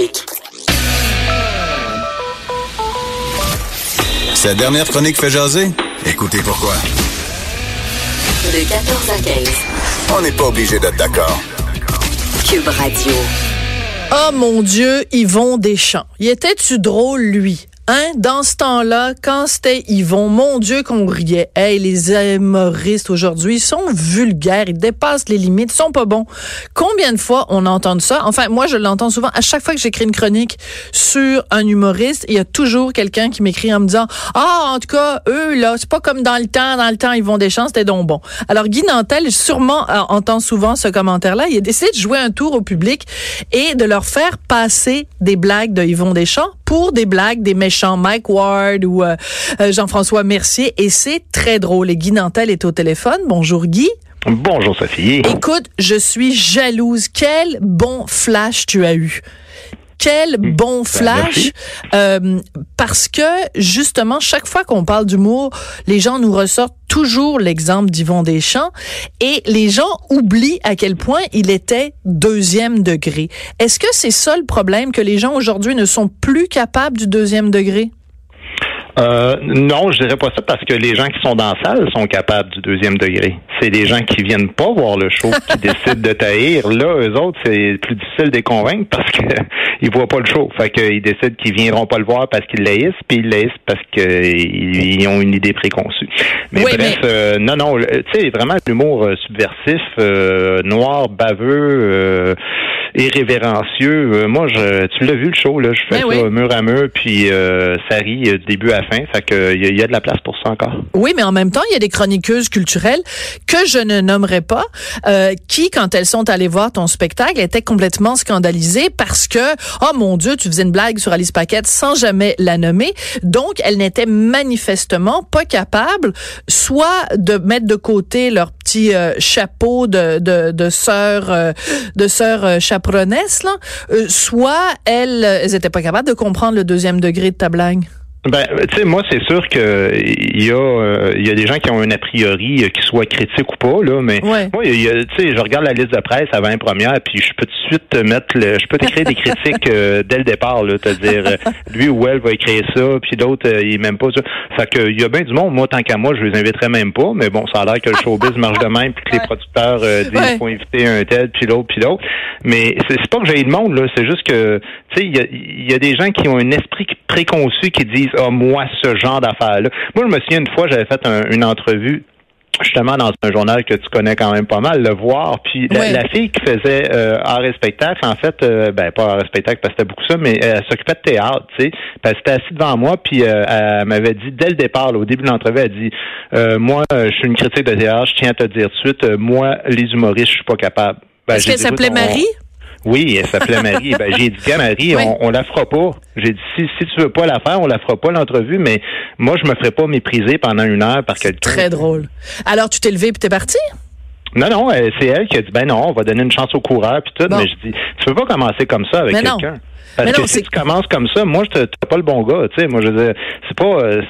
numérique. Sa dernière chronique fait jaser? Écoutez pourquoi. De 14 à 15. On n'est pas obligé d'être d'accord. Cube Radio. Oh mon Dieu, Yvon Deschamps. Il était-tu drôle, lui? Hein? Dans ce temps-là, quand c'était Yvon, mon Dieu qu'on riait. Hey, les humoristes aujourd'hui sont vulgaires, ils dépassent les limites, ils sont pas bons. Combien de fois on entend ça? Enfin, moi, je l'entends souvent. À chaque fois que j'écris une chronique sur un humoriste, il y a toujours quelqu'un qui m'écrit en me disant, ah, en tout cas, eux, là, c'est pas comme dans le temps. Dans le temps, Yvon Deschamps, c'était donc bon. Alors, Guy Nantel, sûrement, euh, entend souvent ce commentaire-là. Il a décidé de jouer un tour au public et de leur faire passer des blagues de Yvon Deschamps pour des blagues des méchants Mike Ward ou euh, euh, Jean-François Mercier et c'est très drôle. Et Guy Nantel est au téléphone. Bonjour Guy. Bonjour Sophie. Écoute, je suis jalouse. Quel bon flash tu as eu. Quel Hmm. bon Ben, flash. Euh, parce que, justement, chaque fois qu'on parle d'humour, les gens nous ressortent toujours l'exemple d'Yvon Deschamps et les gens oublient à quel point il était deuxième degré. Est-ce que c'est ça le problème, que les gens aujourd'hui ne sont plus capables du deuxième degré? Euh, non, je dirais pas ça parce que les gens qui sont dans la salle sont capables du deuxième degré. C'est des gens qui viennent pas voir le show qui décident de taïr. Là, eux autres, c'est plus difficile de les convaincre parce que ils voient pas le show. Fait qu'ils décident qu'ils viendront pas le voir parce qu'ils laissent, puis ils laissent parce qu'ils ont une idée préconçue. Mais Oui, bref, mais- euh, non, non, tu sais, vraiment l'humour euh, subversif, euh, noir, baveux, euh, irrévérencieux. Euh, moi, je, tu l'as vu le show, là, je fais Ben ça oui. mur à mur, puis euh, ça rit euh, début à fin. Fait que il y, y a de la place pour ça encore. Oui, mais en même temps, il y a des chroniqueuses culturelles que je ne nommerai pas, euh, qui, quand elles sont allées voir ton spectacle, étaient complètement scandalisées parce que, oh mon Dieu, tu faisais une blague sur Alice Paquette sans jamais la nommer. Donc, elles n'étaient manifestement pas capables, soit de mettre de côté leur petit euh, chapeau de de, de sœur euh, de sœur euh, chaperonesse, là, euh, soit elles, elles étaient pas capables de comprendre le deuxième degré de ta blague? Ben, tu sais, moi, c'est sûr que il y a, euh, il y a des gens qui ont un a priori, euh, qu'ils soient critiques ou pas, là, mais Ouais. moi, y a- tu sais, je regarde la liste de presse avant la première, puis je peux tout de suite te mettre, le, je peux t'écrire des critiques euh, dès le départ, là, te dire, euh, lui ou elle va écrire ça, puis l'autre, euh, il même pas ça. Fait que il y a bien du monde. Moi, tant qu'à moi, je les inviterais même pas, mais bon, ça a l'air que le showbiz marche de même, puis que les producteurs euh, disent Ouais. qu'il faut inviter un tel, puis l'autre, puis l'autre. Mais c'est pas que j'ai le monde, là, c'est juste que, tu sais, il y a, il y a des gens qui ont un esprit préconçu qui disent, ah, moi, ce genre d'affaires-là. Moi, je me souviens une fois, j'avais fait un- une entrevue justement dans un journal que tu connais quand même pas mal, le voir. Puis la, fille qui faisait euh, art et spectacle, en fait, euh, ben pas art et spectacle parce que c'était beaucoup ça, mais elle s'occupait de théâtre, tu sais. Puis elle s'était assise devant moi, puis euh, elle m'avait dit dès le départ, là, au début de l'entrevue, elle dit euh, moi, je suis une critique de théâtre, je tiens à te dire tout de suite, moi, les humoristes, je suis pas capable. Ben, Est-ce qu'elle s'appelait on- Marie? Oui, elle s'appelait Marie. ben, j'ai dit, gars, Marie, Oui. on, on la fera pas. J'ai dit, si, si tu veux pas la faire, on la fera pas l'entrevue, mais moi, je me ferai pas mépriser pendant une heure par quelqu'un. Très drôle. Alors, tu t'es levé puis t'es parti? Non, non, euh, c'est elle qui a dit, ben non, on va donner une chance au coureur, puis tout. Bon. Mais je dis, tu peux pas commencer comme ça avec quelqu'un. Parce Mais que non, si tu commences comme ça, moi, je te- t'es pas le bon gars, tu sais. Moi, je veux dire, c'est pas, euh,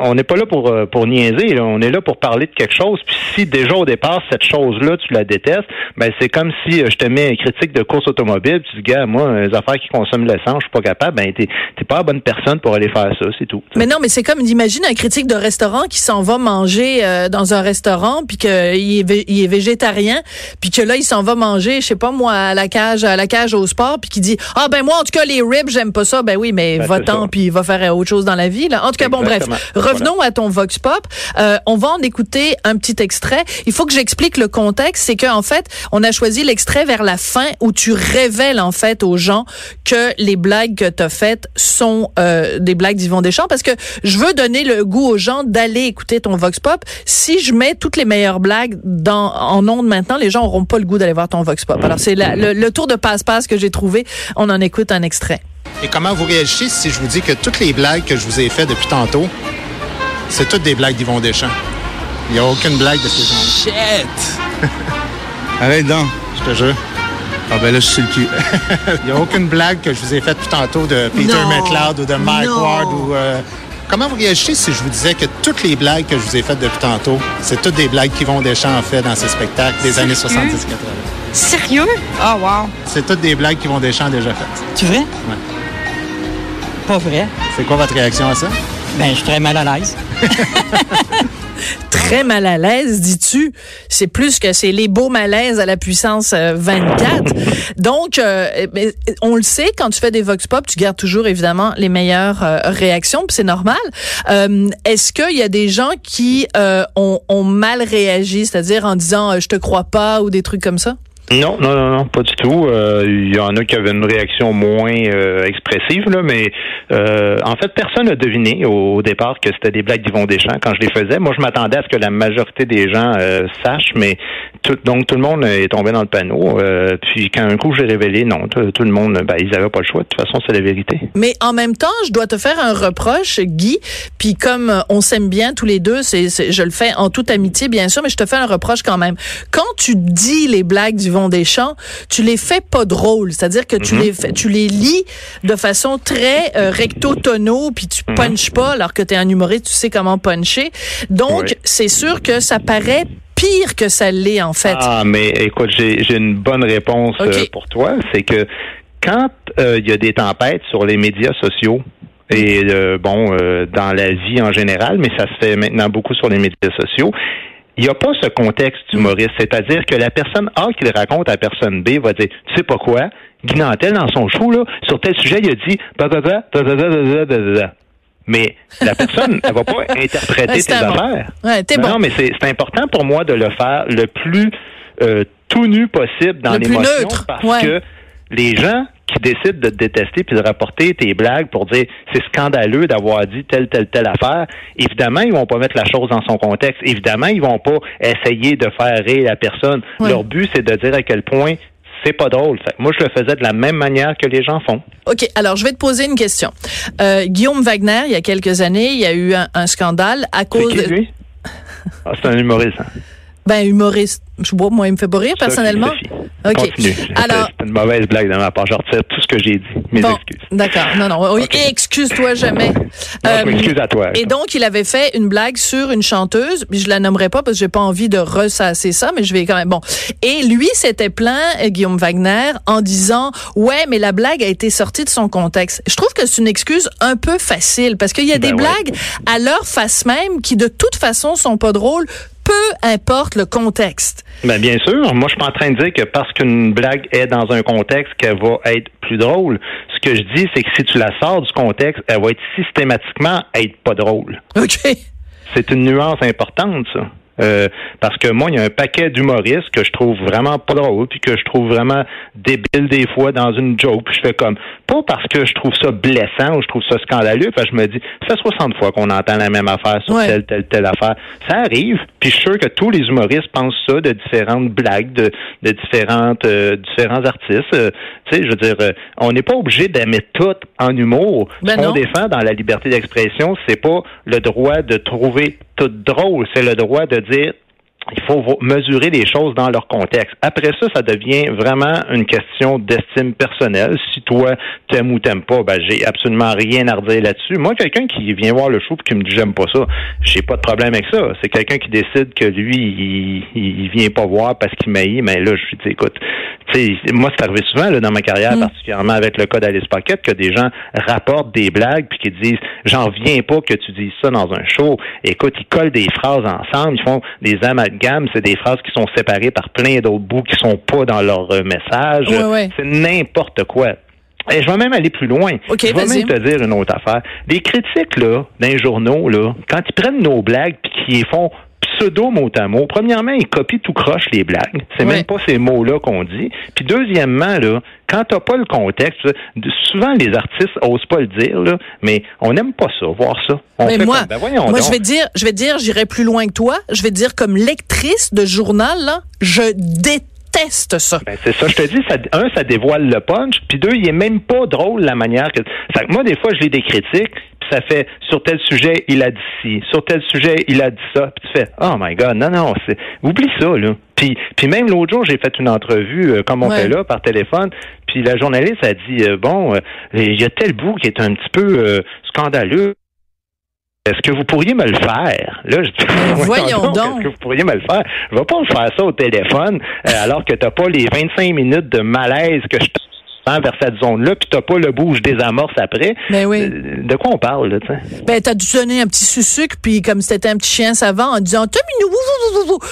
on n'est pas là pour euh, pour niaiser, là. on est là pour parler de quelque chose. Puis si déjà au départ cette chose-là, tu la détestes, ben c'est comme si euh, je te mets un critique de course automobile, tu dis, gars, moi, les affaires qui consomment de l'essence, je suis pas capable. Ben t'es t'es pas la bonne personne pour aller faire ça, c'est tout. Mais non, mais c'est comme, imagine un critique de restaurant qui s'en va manger euh, dans un restaurant puis qu'il est, vé- il est végétarien puis que là, il s'en va manger, je sais pas moi, à la cage, à la cage au sport puis qui dit, ah ben moi, en tout cas, les ribs, j'aime pas ça. Ben oui, mais Ben, va-t'en puis va faire autre chose dans la vie. Là. En tout cas, bon, bref, revenons à ton Vox Pop. Euh, on va en écouter un petit extrait. Il faut que j'explique le contexte. C'est qu'en fait, on a choisi l'extrait vers la fin où tu révèles en fait aux gens que les blagues que tu as faites sont euh, des blagues d'Yvon Deschamps parce que je veux donner le goût aux gens d'aller écouter ton Vox Pop. Si je mets toutes les meilleures blagues dans, en ondes maintenant, les gens auront pas le goût d'aller voir ton Vox Pop. Alors, c'est le, le tour de passe-passe que j'ai trouvé. On en écoute un extrait. Et comment vous réagissez si je vous dis que toutes les blagues que je vous ai faites depuis tantôt, c'est toutes des blagues d'Yvon Deschamps? Il n'y a aucune blague de ces gens Shit! Arrête donc. je te jure. Ah ben là, je suis le cul. Il n'y a aucune blague que je vous ai faite depuis tantôt de Peter. McLeod ou de Mike Non. Ward ou... euh, comment vous réagissez si je vous disais que toutes les blagues que je vous ai faites depuis tantôt, c'est toutes des blagues qui vont Deschamps en fait dans ses spectacles des années 70-80? Sérieux? Oh, wow. C'est toutes des blagues qui vont Deschamps a déjà faites. Tu vrai? Pas vrai. C'est quoi votre réaction à ça? Ben, je suis très mal à l'aise. Très mal à l'aise, dis-tu? C'est plus que c'est les beaux malaises à la puissance euh, 24. Donc, euh, mais on le sait, quand tu fais des vox pop, tu gardes toujours évidemment les meilleures euh, réactions, puis c'est normal. Euh, Est-ce qu'il y a des gens qui euh, ont, ont mal réagi, c'est-à-dire en disant euh, je te crois pas ou des trucs comme ça? Non, non, non, pas du tout. Euh, Il y en a qui avaient une réaction moins euh, expressive, là, mais euh, en fait, personne n'a deviné au, départ que c'était des blagues d'Yvon Deschamps quand je les faisais. Moi, je m'attendais à ce que la majorité des gens sachent, mais donc tout le monde est tombé dans le panneau. Puis quand un coup j'ai révélé, non, tout, le monde, ben, ils avaient pas le choix. De toute façon, c'est la vérité. Mais en même temps, je dois te faire un reproche, Guy. Puis comme on s'aime bien tous les deux, je le fais en toute amitié, bien sûr, mais je te fais un reproche quand même. Quand tu dis les blagues du Vent des Champs, tu les fais pas drôles. C'est-à-dire que tu les fais, tu les lis de façon très euh, recto tono, puis tu punches pas, alors que tu es un humoriste, tu sais comment puncher. Donc, Oui. c'est sûr que ça paraît pire que ça l'est en fait. Ah, mais écoute, j'ai une bonne réponse euh, pour toi. C'est que quand euh, il y a des tempêtes sur les médias sociaux, et euh, bon, euh, dans la vie en général, mais ça se fait maintenant beaucoup sur les médias sociaux, il n'y a pas ce contexte humoriste. C'est-à-dire que la personne A qui le raconte à la personne B va dire, tu sais pas quoi, Guy Nantel, dans son show, là, sur tel sujet, il a dit. Mais la personne, elle va pas interpréter tes affaires. Non, mais c'est important pour moi de le faire le plus euh, tout nu possible dans l'émotion parce que les gens qui décident de te détester puis de rapporter tes blagues pour dire c'est scandaleux d'avoir dit telle telle telle affaire, évidemment ils vont pas mettre la chose dans son contexte. Évidemment ils vont pas essayer de faire rire la personne. Ouais. Leur but c'est de dire à quel point c'est pas drôle. Moi je le faisais de la même manière que les gens font. OK, alors je vais te poser une question. Euh, Guillaume Wagner, il y a quelques années, il y a eu un, un scandale à C'est cause qui de... lui? Ah, c'est un humoriste. hein. Ben, humoriste. Je moi, il me fait pas rire, personnellement. OK. Continue. Alors, C'est une mauvaise blague de ma part. Je retire tout ce que j'ai dit. Mes bon, excuses. d'accord. Non, non. Oui, excuse-toi jamais. Non, Euh, m'excuse à toi. Et donc, il avait fait une blague sur une chanteuse, puis je la nommerai pas parce que j'ai pas envie de ressasser ça, mais je vais quand même. Bon. Et lui s'était plaint, euh, Guillaume Wagner, en disant ouais, mais la blague a été sortie de son contexte. Je trouve que c'est une excuse un peu facile parce qu'il y a Ben des ouais. blagues à leur face même qui de toute façon sont pas drôles, peu importe le contexte. Ben, bien sûr. Moi, je suis pas en train de dire que parce qu'une blague est dans un contexte qu'elle va être plus drôle. Ce que je dis, c'est que si tu la sors du contexte, elle va être systématiquement être pas drôle. OK. C'est une nuance importante, ça. Euh, parce que moi, il y a un paquet d'humoristes que je trouve vraiment pas drôle, puis que je trouve vraiment débile des fois dans une joke. Puis je fais comme, pas parce que je trouve ça blessant ou je trouve ça scandaleux, parce que je me dis, ça fait 60 fois qu'on entend la même affaire sur Ouais. telle, telle, telle affaire. Ça arrive, puis je suis sûr que tous les humoristes pensent ça de différentes blagues, de, de différentes, euh, différents artistes. Euh, tu sais, je veux dire, euh, on n'est pas obligé d'aimer tout en humour. Ben Ce qu'on défend dans la liberté d'expression, c'est pas le droit de trouver tout drôle, c'est le droit de dire il faut mesurer les choses dans leur contexte. Après ça, ça devient vraiment une question d'estime personnelle. Si toi, t'aimes ou t'aimes pas, ben, j'ai absolument rien à redire là-dessus. Moi, quelqu'un qui vient voir le show et qui me dit j'aime pas ça, j'ai pas de problème avec ça. C'est quelqu'un qui décide que lui, il, il, vient pas voir parce qu'il m'haït, mais là, je suis dit, écoute, tu sais, moi, c'est arrivé souvent, là, dans ma carrière, particulièrement avec le cas d'Alice Pocket, que des gens rapportent des blagues puis qui disent, j'en viens pas que tu dises ça dans un show. Écoute, ils collent des phrases ensemble, ils font des amalgames, c'est des phrases qui sont séparées par plein d'autres bouts qui sont pas dans leur euh, message. Ouais, ouais. C'est n'importe quoi. Et je vais même aller plus loin. Je vais même te dire une autre affaire. Les critiques, là, dans les journaux, là, quand ils prennent nos blagues puis qu'ils les font pseudo mot à mot, premièrement, ils copient tout croche les blagues. C'est même pas ces mots-là qu'on dit. Puis deuxièmement, là, quand t'as pas le contexte, souvent les artistes osent pas le dire, là, mais on n'aime pas ça, voir ça. On Mais fait moi, comme, ben voyons moi donc. je vais dire, je vais dire, j'irai plus loin que toi. Je vais dire comme lectrice de journal là, je déteste ça. Ben, c'est ça, je te dis, ça, un, ça dévoile le punch, puis deux, il est même pas drôle la manière que. Fait que moi, des fois, je lis des critiques, ça fait sur tel sujet, il a dit ci, sur tel sujet, il a dit ça, puis tu fais Oh my God, non, non, c'est. Oublie ça, là. Puis, puis même l'autre jour, j'ai fait une entrevue, euh, comme on Ouais. fait là, par téléphone, puis la journaliste a dit euh, Bon, euh, il y a tel bout qui est un petit peu scandaleux. Est-ce que vous pourriez me le faire? Là, je dis, voyons donc. Est-ce que vous pourriez me le faire? Je vais pas me faire ça au téléphone euh, alors que tu n'as pas les 25 minutes de malaise que je vers cette zone-là, puis t'as pas le bouge des amorces après. Mais oui. Euh, De quoi on parle, là, tu sais? Ben, t'as dû donner un petit sucre, puis comme si t'étais un petit chien savant, en disant, T'as minou,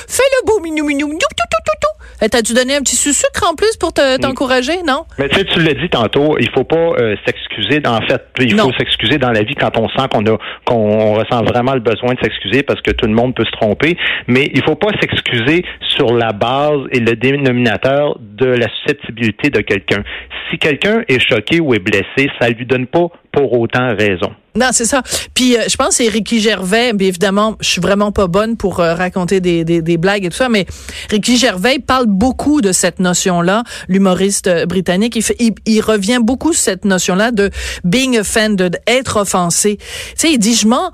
fais le beau minou, minou, minou, tout, tout, tout, tout. Eh, T'as dû donner un petit sucre en plus pour te- t'encourager, non? Mais tu sais, tu l'as dit tantôt, il faut pas euh, s'excuser. En fait, il Non. faut s'excuser dans la vie quand on sent qu'on a qu'on ressent vraiment le besoin de s'excuser parce que tout le monde peut se tromper. Mais il faut pas s'excuser sur la base et le dénominateur de la susceptibilité de quelqu'un. Si quelqu'un est choqué ou est blessé, ça lui donne pas pour autant raison. Non, c'est ça. Puis euh, je pense c'est Ricky Gervais. Bien évidemment, je suis vraiment pas bonne pour euh, raconter des, des, blagues et tout ça, mais Ricky Gervais parle beaucoup de cette notion-là. L'humoriste euh, britannique, il revient beaucoup sur cette notion-là de being offended, être offensé. Tu sais, il dit je m'en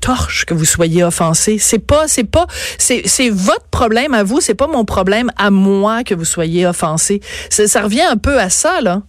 torche que vous soyez offensé. C'est pas, c'est pas, c'est, c'est votre problème à vous. C'est pas mon problème à moi que vous soyez offensé. Ça, revient un peu à ça là.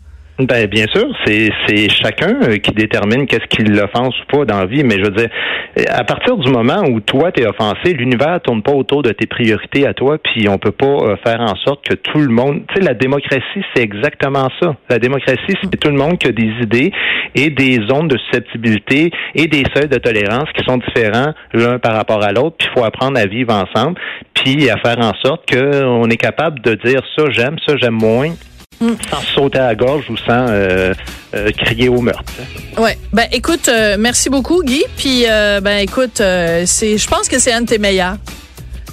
Ben bien sûr, c'est chacun euh, qui détermine qu'est-ce qui l'offense ou pas dans la vie, mais je veux dire, euh, à partir du moment où toi t'es offensé, l'univers tourne pas autour de tes priorités à toi, puis on peut pas euh, faire en sorte que tout le monde, tu sais, la démocratie c'est exactement ça. La démocratie c'est tout le monde qui a des idées et des zones de susceptibilité et des seuils de tolérance qui sont différents l'un par rapport à l'autre, puis il faut apprendre à vivre ensemble, puis à faire en sorte qu'on est capable de dire ça j'aime, ça j'aime moins sans sauter à la gorge ou sans euh, euh, crier au meurtre. Ouais. Ben écoute, euh, merci beaucoup Guy. Puis euh, ben écoute, euh, c'est, je pense que c'est un de tes meilleurs.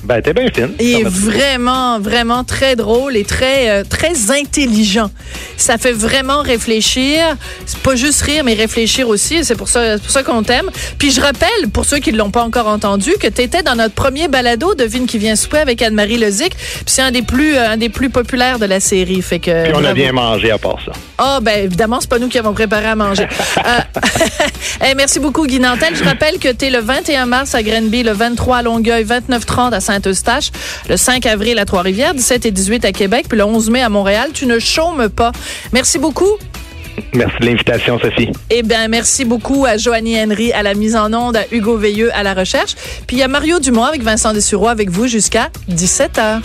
Ben, t'es bien fine. Il Ça est m'a- vraiment, vraiment très drôle et très, euh, très intelligent. Ça fait vraiment réfléchir. C'est pas juste rire, mais réfléchir aussi. C'est pour ça, c'est pour ça qu'on t'aime. Puis je rappelle, pour ceux qui l'ont pas encore entendu, que tu étais dans notre premier balado Devine qui vient souper avec Anne-Marie Lezic. Puis c'est un des plus, euh, un des plus populaires de la série. Fait que. Puis on a bien mangé à part ça. Ah, ben évidemment, c'est pas nous qui avons préparé à manger. Euh, eh, merci beaucoup, Guy Nantel. Je rappelle que tu es le 21 mars à Grenby, le 23 à Longueuil, 29-30 à Saint-Eustache, le 5 avril à Trois-Rivières, 17 et 18 à Québec, puis le 11 mai à Montréal. Tu ne chômes pas. Merci beaucoup. Merci de l'invitation, Sophie. Eh bien, merci beaucoup à Joanie Henry à la mise en onde, à Hugo Veilleux à la recherche. Puis il y a Mario Dumont avec Vincent Dessureau avec vous jusqu'à 17h.